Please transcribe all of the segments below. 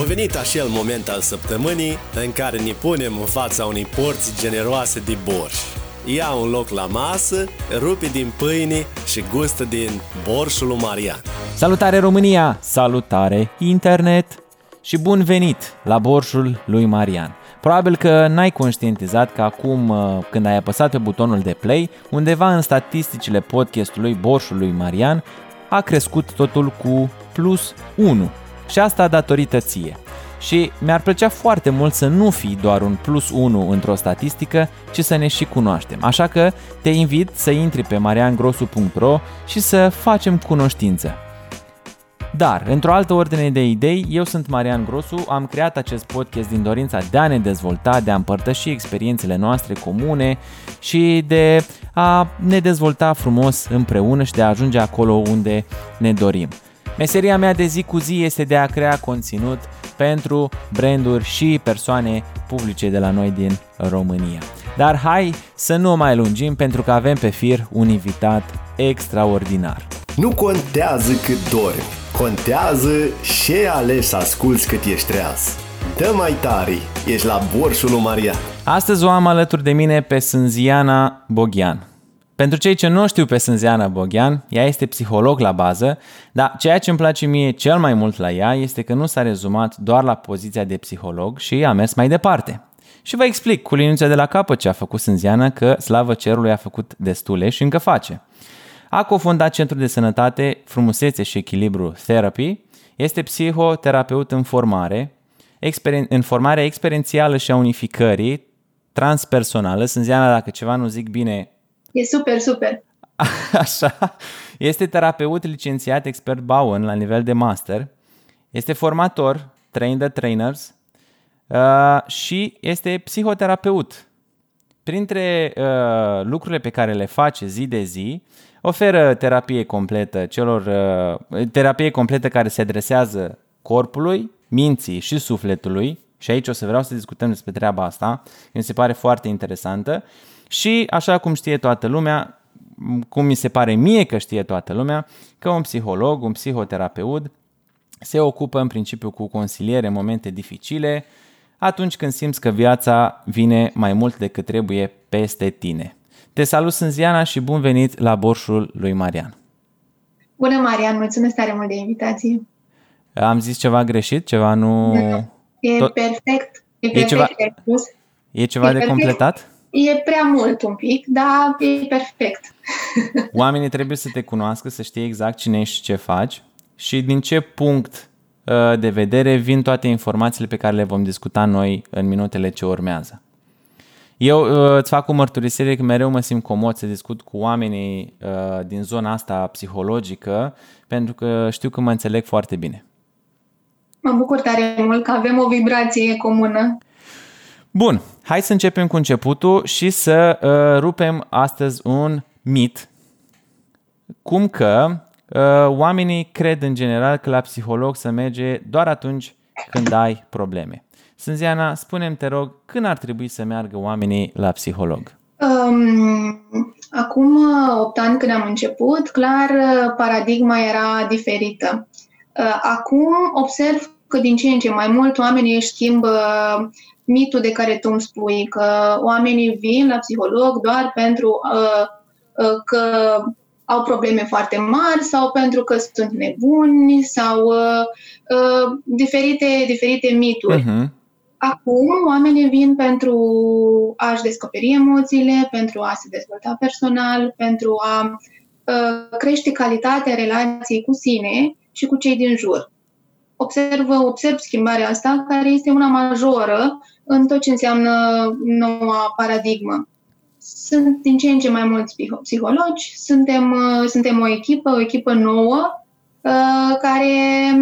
A venit acel moment al săptămânii în care ne punem în fața unei porți generoase de borș. Ia un loc la masă, rupe din pâine și gustă din borșul lui Marian. Salutare România! Salutare internet! Și bun venit la borșul lui Marian. Probabil că n-ai conștientizat că acum uh, când ai apăsat pe butonul de play, undeva în statisticile podcastului Borșul lui Marian a crescut totul cu plus 1 și asta datorită ție. Și mi-ar plăcea foarte mult să nu fii doar un plus 1 într-o statistică, ci să ne și cunoaștem. Așa că te invit să intri pe mariangrosu.ro și să facem cunoștință. Dar, într-o altă ordine de idei, eu sunt Marian Grosu, am creat acest podcast din dorința de a ne dezvolta, de a împărtăși experiențele noastre comune și de a ne dezvolta frumos împreună și de a ajunge acolo unde ne dorim. Meseria mea de zi cu zi este de a crea conținut pentru branduri și persoane publice de la noi din România. Dar hai să nu mai lungim pentru că avem pe fir un invitat extraordinar. Nu contează cât dormi, contează ce ales să asculți cât ești treaz. Dă mai tare, ești la borșul lui Marian. Astăzi o am alături de mine pe Sânziana Boghian. Pentru cei ce nu știu pe Sânziana Boghian, ea este psiholog la bază, dar ceea ce îmi place mie cel mai mult la ea este că nu s-a rezumat doar la poziția de psiholog și a mers mai departe. Și vă explic cu liniuța de la capăt ce a făcut Sânziana, că slavă cerului a făcut destule și încă face. A cofondat Centrul de Sănătate, Frumusețe și Echilibru Therapy, este psihoterapeut în formare, experien- în formare experiențială și a unificării, transpersonală. Sânziana, dacă ceva nu zic bine, E super, super. Așa. Este terapeut licențiat expert Bowen la nivel de master. Este formator, train the trainers uh, și este psihoterapeut. Printre uh, lucrurile pe care le face zi de zi, oferă terapie completă celor uh, terapie completă care se adresează corpului, minții și sufletului. Și aici o să vreau să discutăm despre treaba asta. Mi se pare foarte interesantă. Și așa cum știe toată lumea, cum mi se pare mie că știe toată lumea, că un psiholog, un psihoterapeut se ocupă în principiu cu consiliere în momente dificile, atunci când simți că viața vine mai mult decât trebuie peste tine. Te salut, Sânziana, și bun venit la borșul lui Marian. Bună, Marian, mulțumesc tare mult de invitație. Am zis ceva greșit? Ceva nu... E Tot... perfect. E, perfect, ceva, spus. e ceva e de perfect. completat? E prea mult un pic, dar e perfect. Oamenii trebuie să te cunoască, să știe exact cine ești și ce faci și din ce punct uh, de vedere vin toate informațiile pe care le vom discuta noi în minutele ce urmează. Eu uh, îți fac o mărturisire că mereu mă simt comod să discut cu oamenii uh, din zona asta psihologică pentru că știu că mă înțeleg foarte bine. Mă bucur tare mult că avem o vibrație comună. Bun, hai să începem cu începutul și să uh, rupem astăzi un mit. Cum că uh, oamenii cred în general că la psiholog să merge doar atunci când ai probleme. Sânziana, spune te rog, când ar trebui să meargă oamenii la psiholog? Um, acum 8 ani când am început, clar, paradigma era diferită. Uh, acum observ că din ce în ce mai mult oamenii își schimbă mitul de care tu îmi spui, că oamenii vin la psiholog doar pentru uh, uh, că au probleme foarte mari sau pentru că sunt nebuni sau uh, uh, diferite, diferite mituri. Uh-huh. Acum, oamenii vin pentru a-și descoperi emoțiile, pentru a se dezvolta personal, pentru a uh, crește calitatea relației cu sine și cu cei din jur. Observ, observ schimbarea asta, care este una majoră în tot ce înseamnă noua paradigmă. Sunt din ce în ce mai mulți psihologi, suntem, uh, suntem o echipă, o echipă nouă, uh, care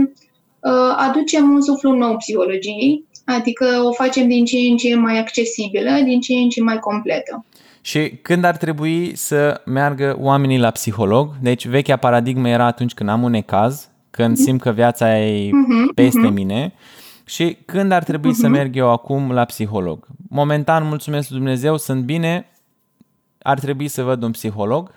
uh, aducem un suflu nou psihologiei, adică o facem din ce în ce mai accesibilă, din ce în ce mai completă. Și când ar trebui să meargă oamenii la psiholog? Deci vechea paradigmă era atunci când am un necaz, când mm-hmm. simt că viața e mm-hmm. peste mm-hmm. mine și când ar trebui uh-huh. să mhm. merg eu acum la psiholog? Momentan, mulțumesc Dumnezeu, sunt bine, ar trebui să văd un psiholog?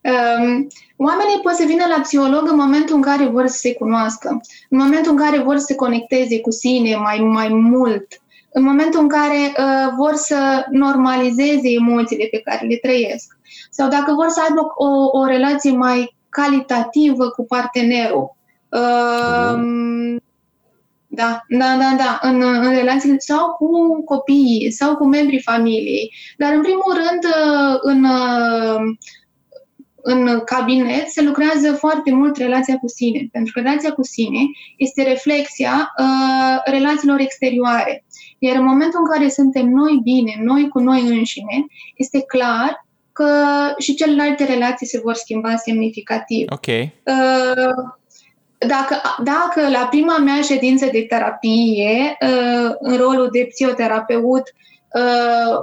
Um, oamenii pot să vină la psiholog în momentul în care vor să se cunoască, în momentul în care vor să se conecteze cu sine mai, mai mult, în momentul în care uh, vor să normalizeze emoțiile pe care le trăiesc sau dacă vor să aibă o, o relație mai calitativă cu partenerul. Uh, da, da, da, da, în, în relații sau cu copiii sau cu membrii familiei. Dar, în primul rând, uh, în, uh, în cabinet se lucrează foarte mult relația cu sine, pentru că relația cu sine este reflexia uh, relațiilor exterioare. Iar în momentul în care suntem noi bine, noi cu noi înșine, este clar că și celelalte relații se vor schimba semnificativ. Ok. Uh, dacă, dacă la prima mea ședință de terapie, uh, în rolul de psihoterapeut, uh,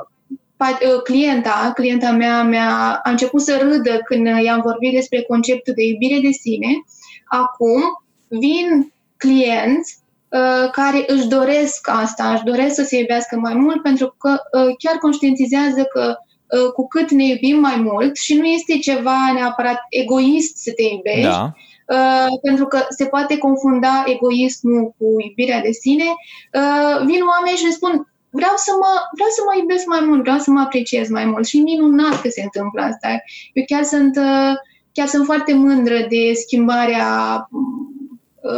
uh, clienta, clienta mea, mea a început să râdă când i-am vorbit despre conceptul de iubire de sine, acum vin clienți care își doresc asta, își doresc să se iubească mai mult pentru că chiar conștientizează că cu cât ne iubim mai mult și nu este ceva neapărat egoist să te iubești, da Uh, pentru că se poate confunda egoismul cu iubirea de sine, uh, vin oameni și ne spun vreau să, mă, vreau să mă iubesc mai mult, vreau să mă apreciez mai mult și minunat că se întâmplă asta. Eu chiar sunt, uh, chiar sunt foarte mândră de schimbarea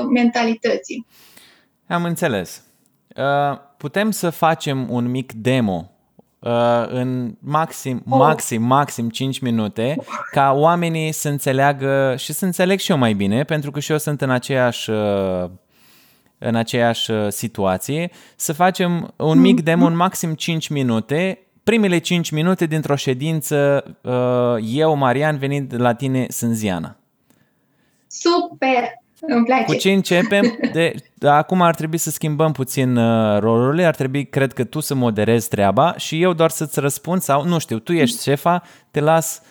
mentalității. Am înțeles. Putem să facem un mic demo uh, în maxim, oh. maxim, maxim 5 minute ca oamenii să înțeleagă și să înțeleg și eu mai bine, pentru că și eu sunt în aceeași uh, în aceeași uh, situație, să facem un mic demo în maxim 5 minute. Primele 5 minute dintr-o ședință, uh, eu, Marian, venind la tine, sunt Ziana. Super! Îmi place. Cu ce începem? De, de, acum ar trebui să schimbăm puțin uh, rolurile, ar trebui, cred că tu să moderezi treaba și eu doar să-ți răspund sau, nu știu, tu ești șefa, te las,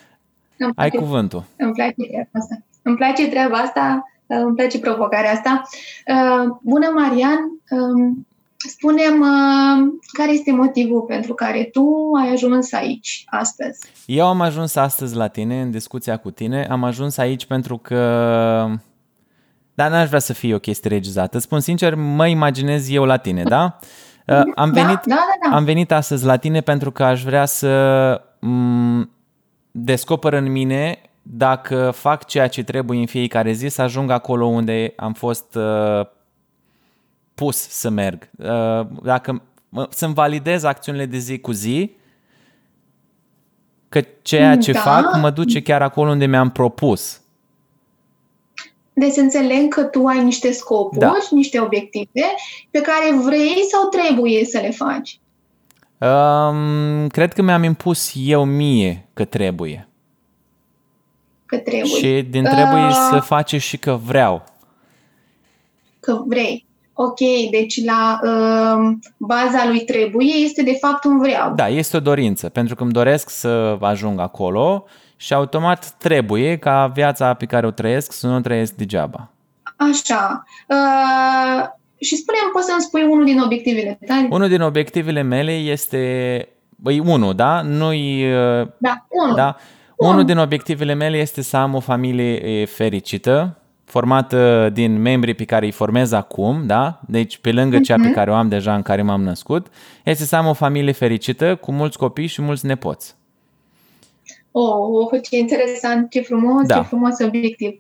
ai cuvântul. Îmi place treaba asta. Îmi place treaba asta, uh, îmi place provocarea asta. Uh, bună, Marian! Um, Spunem uh, care este motivul pentru care tu ai ajuns aici astăzi. Eu am ajuns astăzi la tine, în discuția cu tine. Am ajuns aici pentru că dar n-aș vrea să fie o chestie regizată. Spun sincer, mă imaginez eu la tine, da? Uh, am, da, venit, da, da, da. am venit astăzi la tine pentru că aș vrea să m- descoper în mine dacă fac ceea ce trebuie în fiecare zi să ajung acolo unde am fost uh, pus să merg. Uh, dacă să-mi validez acțiunile de zi cu zi, că ceea ce da. fac mă duce chiar acolo unde mi-am propus. Deci înțeleg că tu ai niște scopuri, da. niște obiective pe care vrei sau trebuie să le faci. Um, cred că mi-am impus eu mie că trebuie. Că trebuie. Și din trebuie uh, să face și că vreau. Că vrei. Ok, deci la uh, baza lui trebuie este de fapt un vreau. Da, este o dorință, pentru că îmi doresc să ajung acolo și automat trebuie ca viața pe care o trăiesc să nu o trăiesc degeaba. Așa. Uh, și spune poți să-mi spui unul din obiectivele tale? Unul din obiectivele mele este, băi, unul, da? Nu-i... Uh, da, unul. Da? Un. Unul din obiectivele mele este să am o familie fericită, formată din membrii pe care îi formez acum, da? Deci pe lângă cea pe mhm. care o am deja în care m-am născut, este să am o familie fericită cu mulți copii și mulți nepoți. Oh, ce interesant, ce frumos, da. ce frumos obiectiv.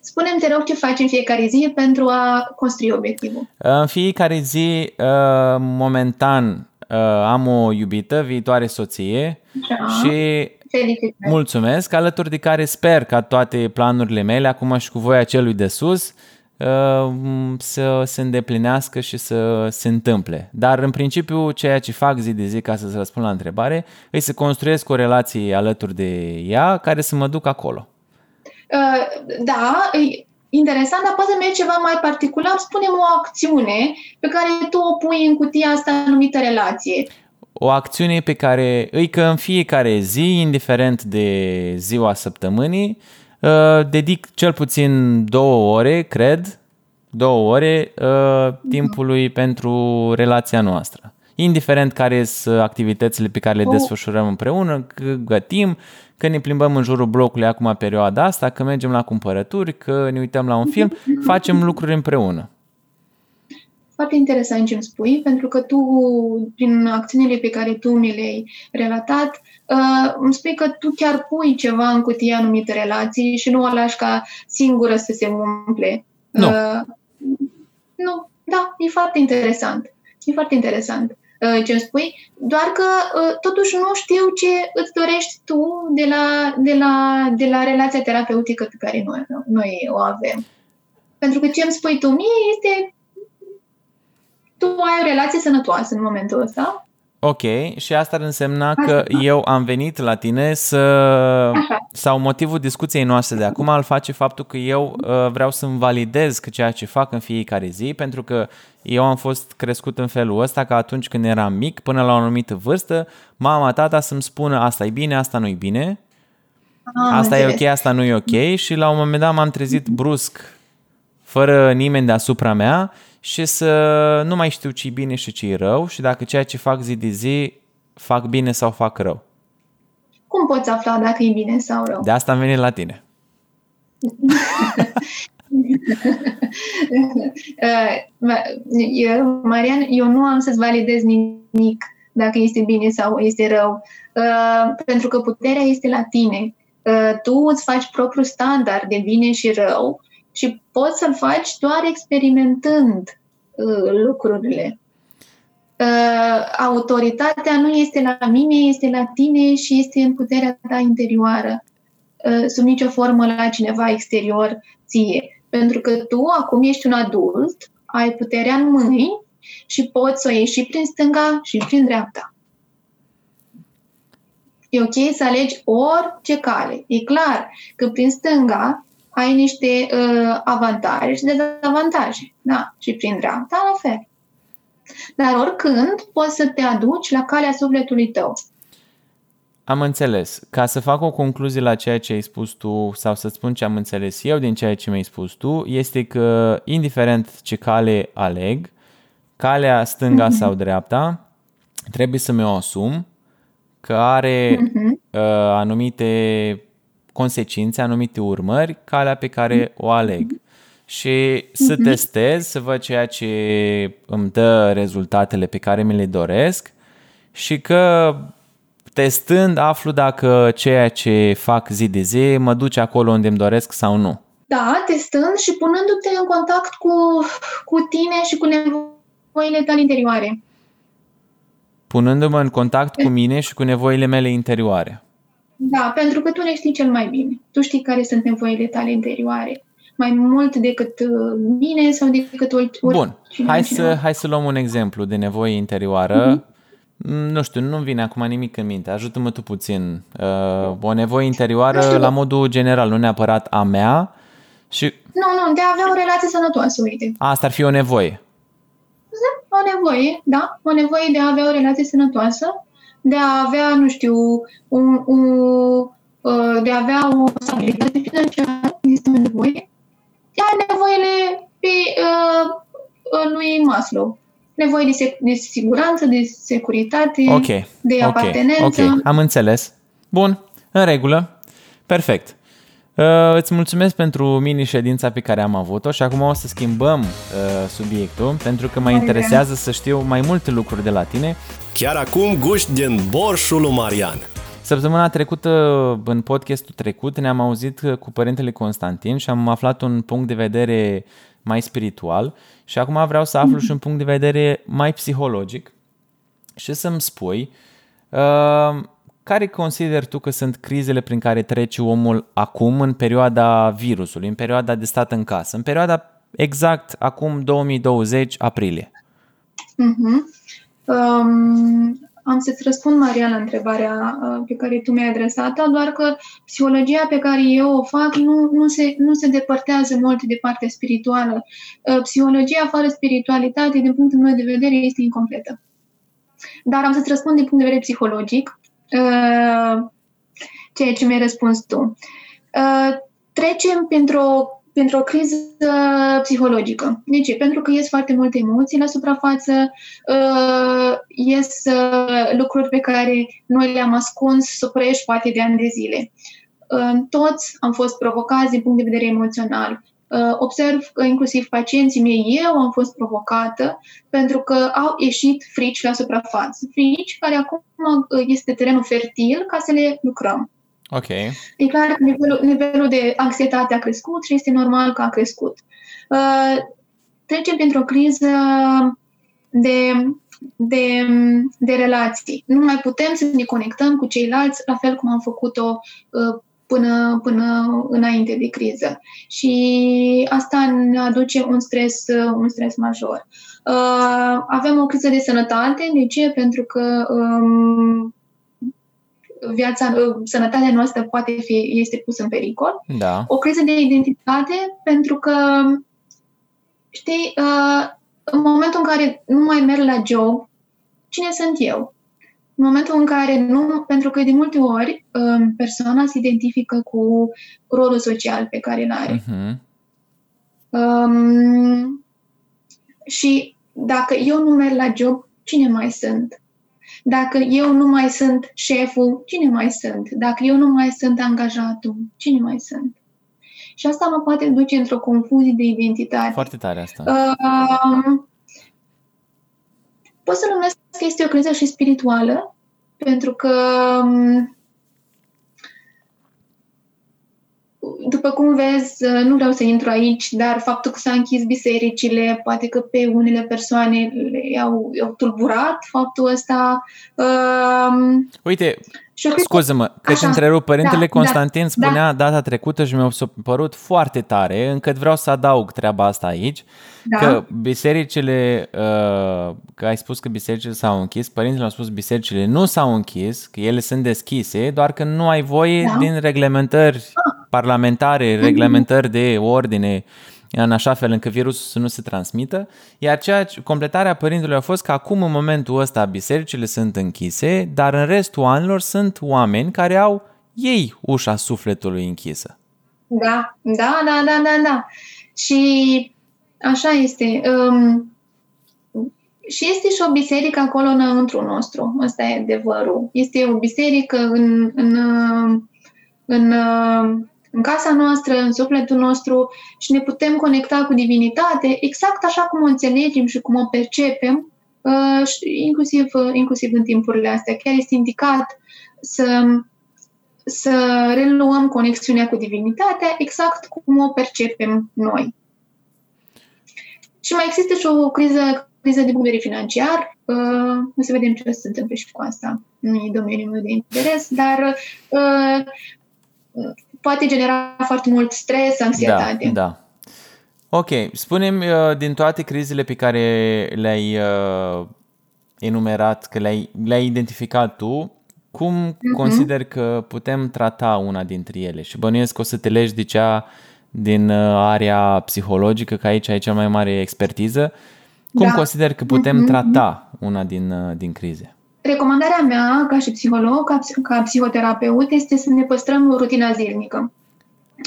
Spune-mi, te rog, ce faci în fiecare zi pentru a construi obiectivul? În fiecare zi, uh, momentan, uh, am o iubită, viitoare soție da. și Felicitări. mulțumesc, alături de care sper ca toate planurile mele, acum și cu voia celui de sus, Uh, să se îndeplinească și să se întâmple. Dar, în principiu, ceea ce fac zi de zi, ca să-ți răspund la întrebare, e să construiesc o relație alături de ea care să mă duc acolo. Uh, da, interesant, dar poate merge ceva mai particular. Spune o acțiune pe care tu o pui în cutia asta numită relație. O acțiune pe care îi că în fiecare zi, indiferent de ziua săptămânii, Uh, dedic cel puțin două ore, cred, două ore uh, timpului pentru relația noastră. indiferent care sunt activitățile pe care le oh. desfășurăm împreună, că gătim, că ne plimbăm în jurul blocului acum perioada asta, că mergem la cumpărături, că ne uităm la un film, facem lucruri împreună. Foarte interesant ce îmi spui, pentru că tu, prin acțiunile pe care tu mi le-ai relatat, uh, îmi spui că tu chiar pui ceva în cutie anumite relații și nu o lași ca singură să se umple. Nu. Uh, nu, da, e foarte interesant. E foarte interesant uh, ce îmi spui, doar că uh, totuși nu știu ce îți dorești tu de la, de la, de la relația terapeutică pe care noi, noi o avem. Pentru că ce îmi spui tu mie este tu ai o relație sănătoasă în momentul ăsta. Ok, și asta ar însemna că Așa. eu am venit la tine să... Așa. sau motivul discuției noastre de acum îl face faptul că eu uh, vreau să-mi validez că ceea ce fac în fiecare zi, pentru că eu am fost crescut în felul ăsta că atunci când eram mic, până la o anumită vârstă, mama, tata să-mi spună asta e bine, asta nu e bine, am asta înțeles. e ok, asta nu e ok și la un moment dat m-am trezit brusc, fără nimeni deasupra mea și să nu mai știu ce e bine și ce e rău și dacă ceea ce fac zi de zi fac bine sau fac rău. Cum poți afla dacă e bine sau rău? De asta am venit la tine. eu, Marian, eu nu am să-ți validez nimic dacă este bine sau este rău, uh, pentru că puterea este la tine. Uh, tu îți faci propriul standard de bine și rău și poți să-l faci doar experimentând uh, lucrurile. Uh, autoritatea nu este la mine, este la tine și este în puterea ta interioară, uh, sub nicio formă la cineva exterior ție. Pentru că tu acum ești un adult, ai puterea în mâini și poți să o ieși și prin stânga și prin dreapta. E ok să alegi orice cale. E clar că prin stânga ai niște uh, avantaje și dezavantaje. Da? Și prin dreapta, la fel. Dar oricând poți să te aduci la calea sufletului tău. Am înțeles. Ca să fac o concluzie la ceea ce ai spus tu sau să spun ce am înțeles eu din ceea ce mi-ai spus tu, este că indiferent ce cale aleg, calea stânga mm-hmm. sau dreapta, trebuie să mi-o asum că are mm-hmm. uh, anumite consecințe, anumite urmări, calea pe care o aleg. Și să mhm. testez, să văd ceea ce îmi dă rezultatele pe care mi le doresc și că testând aflu dacă ceea ce fac zi de zi mă duce acolo unde îmi doresc sau nu. Da, testând și punându-te în contact cu, cu tine și cu nevoile tale interioare. Punându-mă în contact cu mine și cu nevoile mele interioare. Da, pentru că tu le știi cel mai bine. Tu știi care sunt nevoile tale interioare. Mai mult decât uh, mine sau decât ori. Bun, hai să, hai să luăm un exemplu de nevoie interioară. Mm-hmm. Nu știu, nu vine acum nimic în minte. Ajută-mă tu puțin. Uh, o nevoie interioară la modul general, nu neapărat a mea. Și... Nu, nu, de a avea o relație sănătoasă, uite. Asta ar fi o nevoie. Da, o nevoie, da. O nevoie de a avea o relație sănătoasă de a avea, nu știu, un, un, uh, de a avea o stabilitate financiară, este o nevoie. Iar nevoile pe, uh, lui Maslow. Nevoie de, sec- de siguranță, de securitate, okay. de apartenență. Ok, am înțeles. Bun, în regulă. Perfect. Uh, îți mulțumesc pentru mini-ședința pe care am avut-o și acum o să schimbăm uh, subiectul pentru că mă interesează să știu mai multe lucruri de la tine. Chiar acum guști din borșul lui Marian. Săptămâna trecută, în podcastul trecut, ne-am auzit cu părintele Constantin și am aflat un punct de vedere mai spiritual și acum vreau să aflu și un punct de vedere mai psihologic și să-mi spui uh, care consider tu că sunt crizele prin care trece omul acum în perioada virusului, în perioada de stat în casă, în perioada exact acum 2020 aprilie? Uh-huh. Um, am să-ți răspund, Maria, la întrebarea uh, pe care tu mi-ai adresat-o, doar că psihologia pe care eu o fac nu, nu, se, nu se depărtează mult de partea spirituală. Uh, psihologia fără spiritualitate, din punctul meu de vedere, este incompletă. Dar am să-ți răspund din punct de vedere psihologic uh, ceea ce mi-ai răspuns tu. Uh, trecem printr-o pentru o criză psihologică. De ce? Pentru că ies foarte multe emoții la suprafață, uh, ies uh, lucruri pe care noi le-am ascuns supreși poate de ani de zile. Uh, toți am fost provocați din punct de vedere emoțional. Observ că inclusiv pacienții mei, eu am fost provocată pentru că au ieșit frici la suprafață. Frici care acum este terenul fertil ca să le lucrăm. Ok. E clar că nivelul, nivelul de anxietate a crescut și este normal că a crescut. Uh, trecem printr-o criză de, de, de relații. Nu mai putem să ne conectăm cu ceilalți la fel cum am făcut-o uh, până, până înainte de criză. Și asta ne aduce un stres, un stres major. Uh, avem o criză de sănătate. De ce? Pentru că um, viața, uh, sănătatea noastră poate fi, este pusă în pericol. Da. O criză de identitate, pentru că, știi, uh, în momentul în care nu mai merg la job, cine sunt eu? În momentul în care nu, pentru că de multe ori um, persoana se identifică cu rolul social pe care îl are. Uh-huh. Um, și dacă eu nu merg la job, cine mai sunt? Dacă eu nu mai sunt șeful, cine mai sunt? Dacă eu nu mai sunt angajatul, cine mai sunt? Și asta mă poate duce într-o confuzie de identitate. Foarte tare asta. Uh, pot să numesc că este o criză și spirituală, pentru că um, după cum vezi, uh, nu vreau să intru aici, dar faptul că s-a închis bisericile, poate că pe unele persoane le-au au tulburat faptul ăsta. Uh, Uite, scuză-mă, că te întrerup, Părintele da, Constantin da, spunea da. data trecută și mi-a părut foarte tare, încât vreau să adaug treaba asta aici, da. că bisericile, uh, că ai spus că bisericile s-au închis, părintele au spus bisericile nu s-au închis, că ele sunt deschise, doar că nu ai voie da. din reglementări ah parlamentare, reglementări de ordine, în așa fel încât virusul să nu se transmită, iar ceea ce, completarea părintelui a fost că acum în momentul ăsta bisericile sunt închise, dar în restul anilor sunt oameni care au ei ușa sufletului închisă. Da, da, da, da, da, da. Și așa este. Um, și este și o biserică acolo înăuntru nostru. Asta e adevărul. Este o biserică în, în, în, în în casa noastră, în sufletul nostru și ne putem conecta cu divinitate exact așa cum o înțelegem și cum o percepem, uh, inclusiv, uh, inclusiv în timpurile astea. Chiar este indicat să, să reluăm conexiunea cu divinitatea exact cum o percepem noi. Și mai există și o criză, criză de punct financiar. Uh, o să vedem ce se întâmplă și cu asta. Nu e domeniul meu de interes, dar uh, poate genera foarte mult stres, anxietate. Da, da. Ok, spune-mi uh, din toate crizele pe care le-ai uh, enumerat, că le-ai, le-ai identificat tu, cum uh-huh. consider că putem trata una dintre ele? Și bănuiesc că o să te legi de cea din uh, area psihologică, că aici ai cea mai mare expertiză. Cum da. consider că putem uh-huh. trata una din, uh, din crize? Recomandarea mea, ca și psiholog, ca, ca psihoterapeut, este să ne păstrăm rutina zilnică.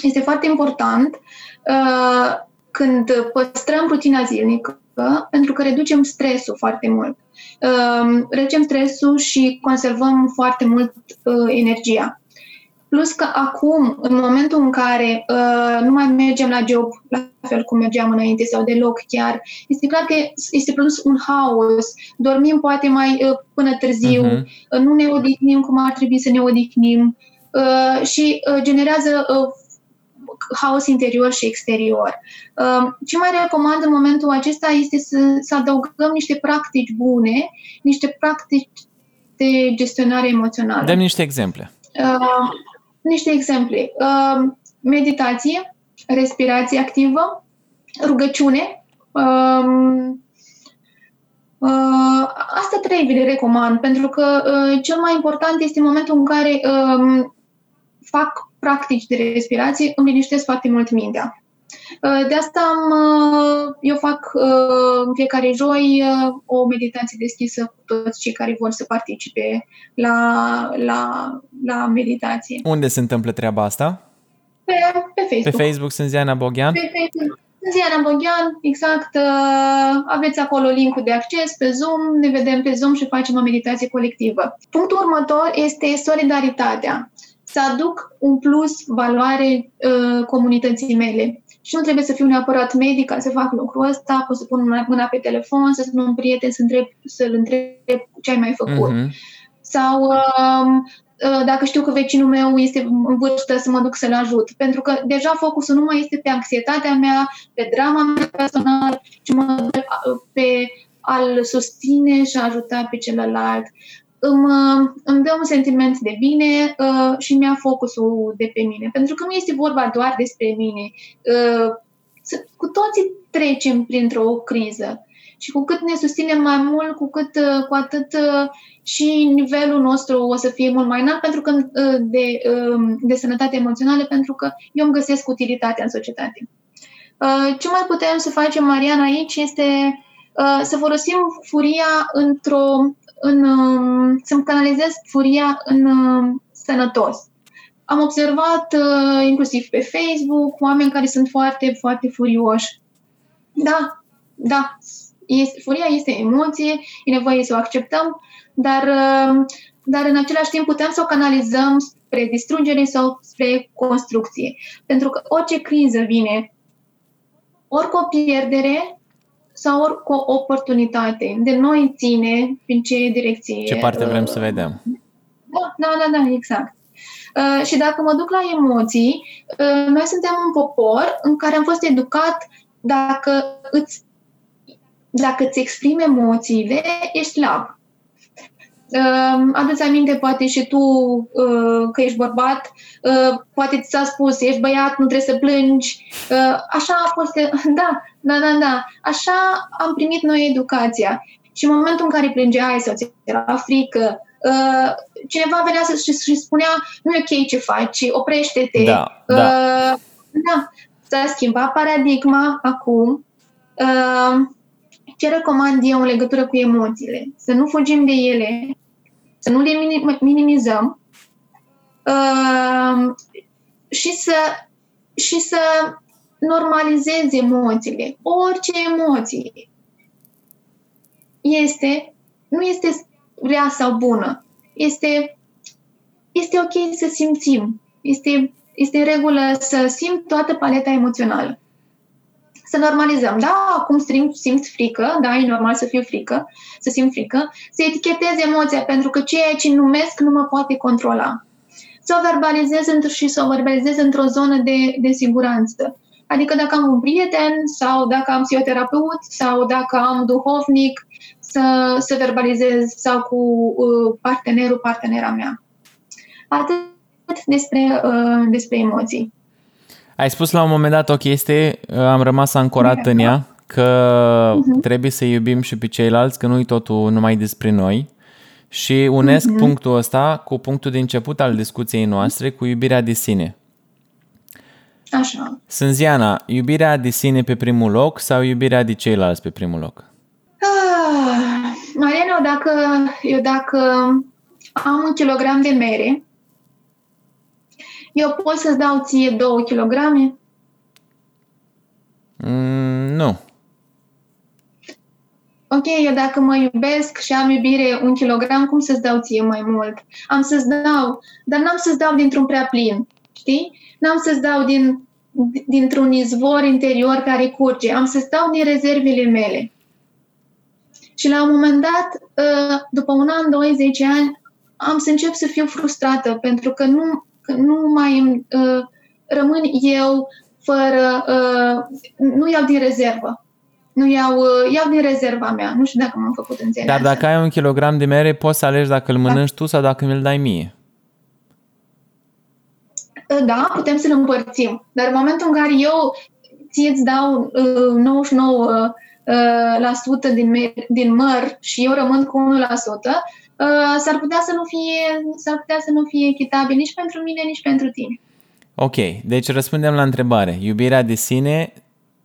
Este foarte important uh, când păstrăm rutina zilnică, pentru că reducem stresul foarte mult. Uh, reducem stresul și conservăm foarte mult uh, energia. Plus că acum, în momentul în care uh, nu mai mergem la job la fel cum mergeam înainte sau deloc chiar, este clar că este produs un haos. Dormim poate mai uh, până târziu, uh-huh. uh, nu ne odihnim cum ar trebui să ne odihnim uh, și uh, generează uh, haos interior și exterior. Uh, ce mai recomand în momentul acesta este să, să adăugăm niște practici bune, niște practici de gestionare emoțională. Dăm niște exemple. Uh, niște exemple. Uh, meditație, respirație activă, rugăciune. Um, uh, astea trei vi le recomand, pentru că uh, cel mai important este momentul în care um, fac practici de respirație, îmi liniștesc foarte mult mintea. De asta am, eu fac în fiecare joi o meditație deschisă cu toți cei care vor să participe la, la, la meditație. Unde se întâmplă treaba asta? Pe, pe Facebook. Pe Facebook sunt Ziana Boghian? Pe Facebook. Ziana Boghian, exact, uh, aveți acolo linkul de acces pe Zoom, ne vedem pe Zoom și facem o meditație colectivă. Punctul următor este solidaritatea. Să aduc un plus valoare uh, comunității mele. Și nu trebuie să fiu neapărat medic ca să fac lucrul ăsta, pot să pun mâna pe telefon, să sun un prieten, să întreb, să-l întreb ce ai mai făcut. Uh-huh. Sau uh, Uh, dacă știu că vecinul meu este în vârstă, să mă duc să-l ajut. Pentru că deja focusul nu mai este pe anxietatea mea, pe drama mea personală, ci mă duc uh, pe a-l susține și a ajuta pe celălalt. Îmi, uh, îmi dă un sentiment de bine uh, și mi-a focusul de pe mine. Pentru că nu este vorba doar despre mine. Uh, cu toții trecem printr-o criză. Și cu cât ne susținem mai mult, cu, cât, uh, cu atât uh, și nivelul nostru o să fie mult mai înalt pentru că, uh, de, um, de sănătate emoțională, pentru că eu îmi găsesc utilitatea în societate. Ce mai putem să facem, Mariana, aici este să folosim furia într-o. În, um, să-mi canalizez furia în um, sănătos. Am observat, inclusiv pe Facebook, oameni care sunt foarte, foarte furioși. Da, da, este, furia este emoție, e nevoie să o acceptăm, dar, uh, dar în același timp putem să o canalizăm spre distrugere sau spre construcție. Pentru că orice criză vine, ori cu o pierdere sau ori cu o oportunitate. De noi ține prin ce direcție. Ce parte vrem să vedem. Da, da, da, da exact. Uh, și dacă mă duc la emoții, uh, noi suntem un popor în care am fost educat dacă îți dacă îți exprimi emoțiile, ești slab. Uh, Adu-ți aminte, poate și tu, uh, că ești bărbat, uh, poate ți s-a spus, ești băiat, nu trebuie să plângi. Uh, așa a fost, da, da, da, da, așa am primit noi educația. Și în momentul în care plângeai sau ți era frică, uh, cineva venea să și, și spunea, nu e ok ce faci, oprește-te. Da, da. Uh, da. S-a schimbat paradigma acum. Uh, ce recomand eu în legătură cu emoțiile? Să nu fugim de ele, să nu le minimizăm uh, și, să, și să normalizezi emoțiile. Orice emoție este, nu este rea sau bună. Este, este ok să simțim. Este, este în regulă să simt toată paleta emoțională să normalizăm. Da, acum simt, simt frică, da, e normal să fiu frică, să simt frică, să etichetez emoția, pentru că ceea ce numesc nu mă poate controla. Să o verbalizez și să o verbalizez într-o zonă de, de siguranță. Adică dacă am un prieten sau dacă am psihoterapeut sau dacă am duhovnic, să, să verbalizez sau cu uh, partenerul, partenera mea. Atât despre, uh, despre emoții. Ai spus la un moment dat o chestie, am rămas ancorat în ea, că uh-huh. trebuie să iubim și pe ceilalți, că nu-i totul numai despre noi. Și unesc uh-huh. punctul ăsta cu punctul de început al discuției noastre, cu iubirea de sine. Așa. Sânziana, iubirea de sine pe primul loc sau iubirea de ceilalți pe primul loc? Ah, Mariana, eu dacă, eu dacă am un kilogram de mere eu pot să-ți dau ție două kilograme? Mm, nu. Ok, eu dacă mă iubesc și am iubire un kilogram, cum să-ți dau ție mai mult? Am să-ți dau, dar n-am să-ți dau dintr-un prea plin, știi? N-am să-ți dau din, dintr-un izvor interior care curge, am să-ți dau din rezervele mele. Și la un moment dat, ă, după un an, 20 ani, am să încep să fiu frustrată pentru că nu că nu mai uh, rămân eu fără, uh, nu iau din rezervă. Nu iau, uh, iau din rezerva mea. Nu știu dacă m-am făcut înțeles. Dar dacă ai un kilogram de mere, poți să alegi dacă îl mănânci da. tu sau dacă mi-l dai mie. Uh, da, putem să-l împărțim. Dar în momentul în care eu ție îți dau uh, 99 uh, la sută din, din măr și eu rămân cu 1%, Uh, s-ar putea să nu fie, s-ar putea să nu fie echitabil nici pentru mine, nici pentru tine. Ok, deci răspundem la întrebare. Iubirea de sine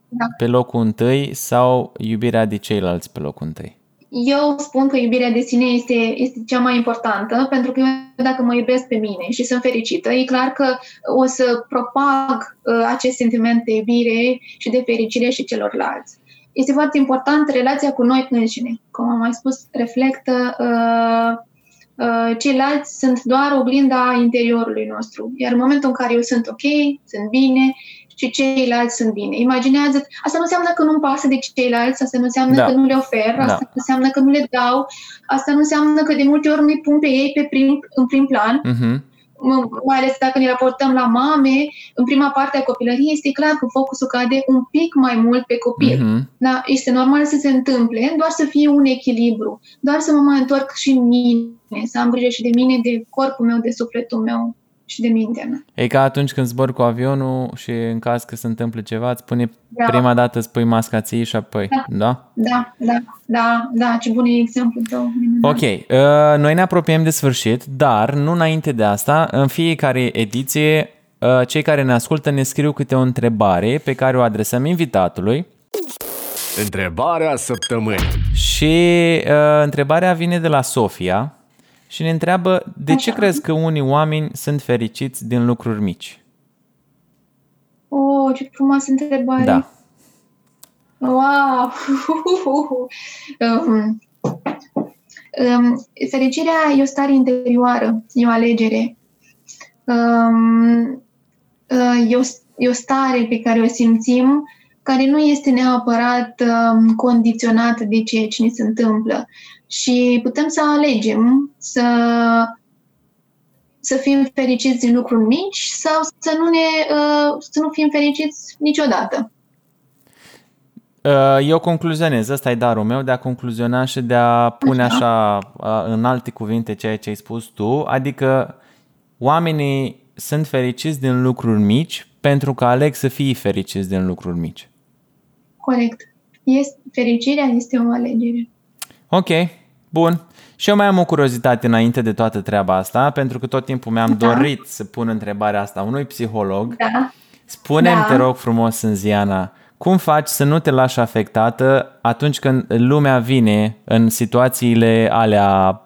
da. pe locul întâi sau iubirea de ceilalți pe locul întâi? eu spun că iubirea de sine este, este cea mai importantă, pentru că eu dacă mă iubesc pe mine și sunt fericită, e clar că o să propag uh, acest sentiment de iubire și de fericire și celorlalți. Este foarte important relația cu noi înșine. Cum am mai spus, reflectă uh, uh, ceilalți sunt doar oglinda interiorului nostru. Iar în momentul în care eu sunt ok, sunt bine și ceilalți sunt bine. Imaginează, asta nu înseamnă că nu-mi pasă de ceilalți, asta nu înseamnă da. că nu le ofer, asta da. nu înseamnă că nu le dau, asta nu înseamnă că de multe ori nu-i pun pe ei pe prim, în prim plan, uh-huh. Mai ales dacă ne raportăm la mame, în prima parte a copilăriei este clar că focusul cade un pic mai mult pe copil. Uh-huh. Da? Este normal să se întâmple, doar să fie un echilibru, doar să mă mai întorc și în mine, să am grijă și de mine, de corpul meu, de sufletul meu și de mintea mea. E ca atunci când zbor cu avionul și în caz că se întâmplă ceva, îți spune da. prima dată îți pui masca ție și apoi, da? Da, da, da, da, da ce bun e exemplul tău. Ok, uh, noi ne apropiem de sfârșit, dar nu înainte de asta, în fiecare ediție, uh, cei care ne ascultă ne scriu câte o întrebare pe care o adresăm invitatului. Întrebarea săptămânii. Și uh, întrebarea vine de la Sofia, și ne întreabă de ce crezi că unii oameni sunt fericiți din lucruri mici? Oh, ce frumoasă întrebare! Da. Wow! um, um, fericirea e o stare interioară, e o alegere. Um, uh, e, o, e o stare pe care o simțim care nu este neapărat um, condiționată de ceea ce ne se întâmplă și putem să alegem să, să fim fericiți din lucruri mici sau să nu, ne, uh, să nu fim fericiți niciodată. Uh, eu concluzionez, ăsta e darul meu de a concluziona și de a pune așa uh, în alte cuvinte ceea ce ai spus tu, adică oamenii sunt fericiți din lucruri mici pentru că aleg să fie fericiți din lucruri mici. Corect. Este, fericirea este o alegere. Ok, Bun. Și eu mai am o curiozitate înainte de toată treaba asta, pentru că tot timpul mi-am da. dorit să pun întrebarea asta unui psiholog. Da. Spune-mi, da. te rog frumos, Ziana, cum faci să nu te lași afectată atunci când lumea vine în situațiile alea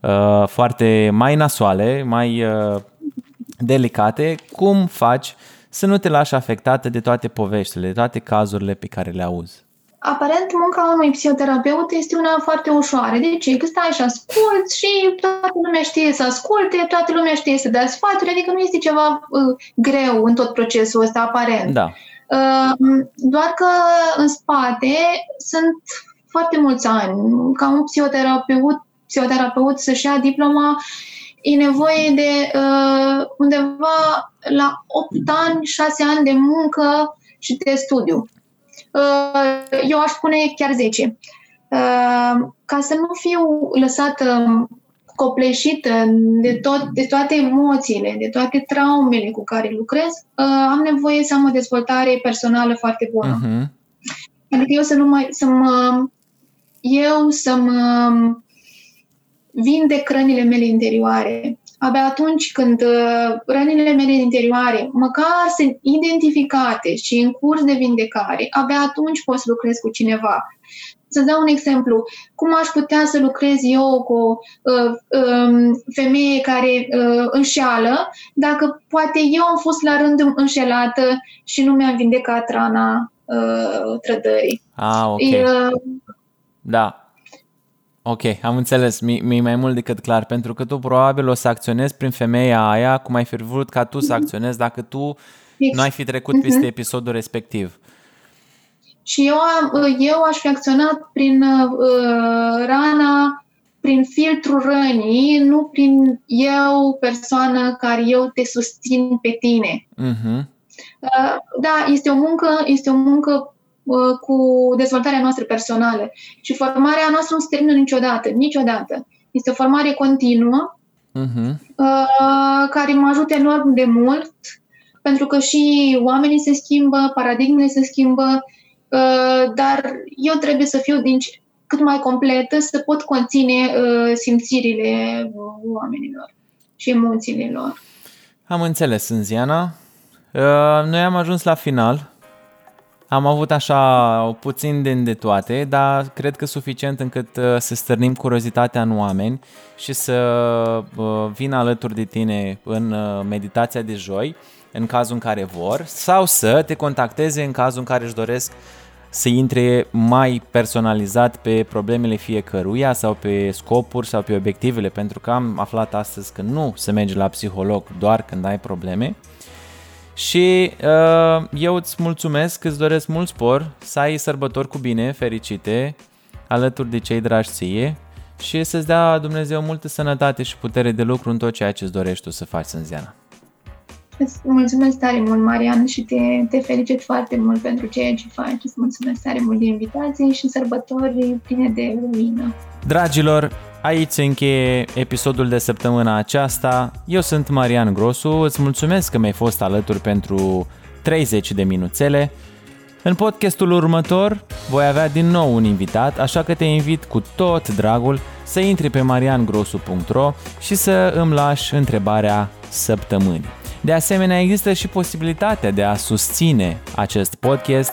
uh, foarte mai nasoale, mai uh, delicate, cum faci să nu te lași afectată de toate poveștile, de toate cazurile pe care le auzi? Aparent munca unui psihoterapeut este una foarte ușoară. De ce? Că stai și asculți și toată lumea știe să asculte, toată lumea știe să dea sfaturi, adică nu este ceva uh, greu în tot procesul ăsta aparent. Da. Uh, doar că în spate sunt foarte mulți ani. Ca un psihoterapeut, psihoterapeut să-și ia diploma, e nevoie de uh, undeva la 8 ani, 6 ani de muncă și de studiu. Uh, eu aș spune chiar 10. Uh, ca să nu fiu lăsată copleșită de, tot, de toate emoțiile, de toate traumele cu care lucrez, uh, am nevoie să am o dezvoltare personală foarte bună. Uh-huh. Adică eu să nu mai, să mă, eu să mă vindec rănile mele interioare, abia atunci când uh, rănile mele interioare măcar sunt identificate și în curs de vindecare, abia atunci pot să lucrez cu cineva. Să dau un exemplu. Cum aș putea să lucrez eu cu o uh, um, femeie care uh, înșeală dacă poate eu am fost la rând înșelată și nu mi-am vindecat rana uh, trădării. Ah, ok. Uh, da, Ok, am înțeles. Mi, mi mai mult decât clar, pentru că tu probabil o să acționezi prin femeia aia cum ai fi vrut ca tu să acționezi dacă tu nu ai fi trecut peste uh-huh. episodul respectiv. Și eu, am, eu aș fi acționat prin uh, rana, prin filtrul rănii, nu prin eu, persoană care eu te susțin pe tine. Uh-huh. Uh, da, este o muncă, este o muncă Uh, cu dezvoltarea noastră personală. Și formarea noastră nu se termină niciodată, niciodată. Este o formare continuă uh-huh. care mă ajută enorm de mult, pentru că și oamenii se schimbă, paradigmele se schimbă, uh, dar eu trebuie să fiu din cât mai completă să pot conține simțirile oamenilor și emoțiile lor. Am înțeles, Înziana. Noi am ajuns la final Am avut așa puțin de, de toate, dar cred că suficient încât uh, să stârnim curiozitatea în oameni și să uh, vină alături de tine în uh, meditația de joi, în cazul în care vor, sau să te contacteze în cazul în care își doresc să intre mai personalizat pe problemele fiecăruia sau pe scopuri sau pe obiectivele, pentru că am aflat astăzi că nu se merge la psiholog doar când ai probleme. Și uh, eu îți mulțumesc, îți doresc mult spor, să ai sărbători cu bine, fericite, alături de cei dragi ție și să-ți dea Dumnezeu multă sănătate și putere de lucru în tot ceea ce îți dorești tu să faci în ziua. Îți mulțumesc tare mult, Marian, și te, te felicit foarte mult pentru ceea ce faci. Îți mulțumesc tare mult de invitație și sărbători pline de lumină. Dragilor, aici se încheie episodul de săptămâna aceasta. Eu sunt Marian Grosu, îți mulțumesc că mi-ai fost alături pentru 30 de minuțele. În podcastul următor voi avea din nou un invitat, așa că te invit cu tot dragul să intri pe mariangrosu.ro și să îmi lași întrebarea săptămânii. De asemenea, există și posibilitatea de a susține acest podcast,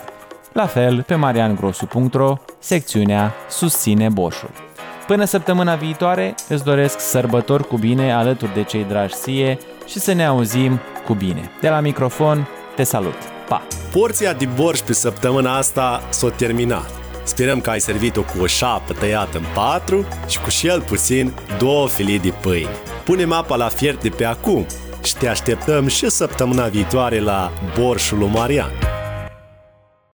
la fel pe mariangrosu.ro, secțiunea Susține Boșul. Până săptămâna viitoare, îți doresc sărbători cu bine alături de cei dragi ție și să ne auzim cu bine. De la microfon, te salut! Pa! Porția de borș pe săptămâna asta s-a terminat. Sperăm că ai servit-o cu o șapă tăiată în patru și cu cel puțin două filii de pâine. Punem apa la fiert de pe acum și te așteptăm și săptămâna viitoare la Borșul Marian.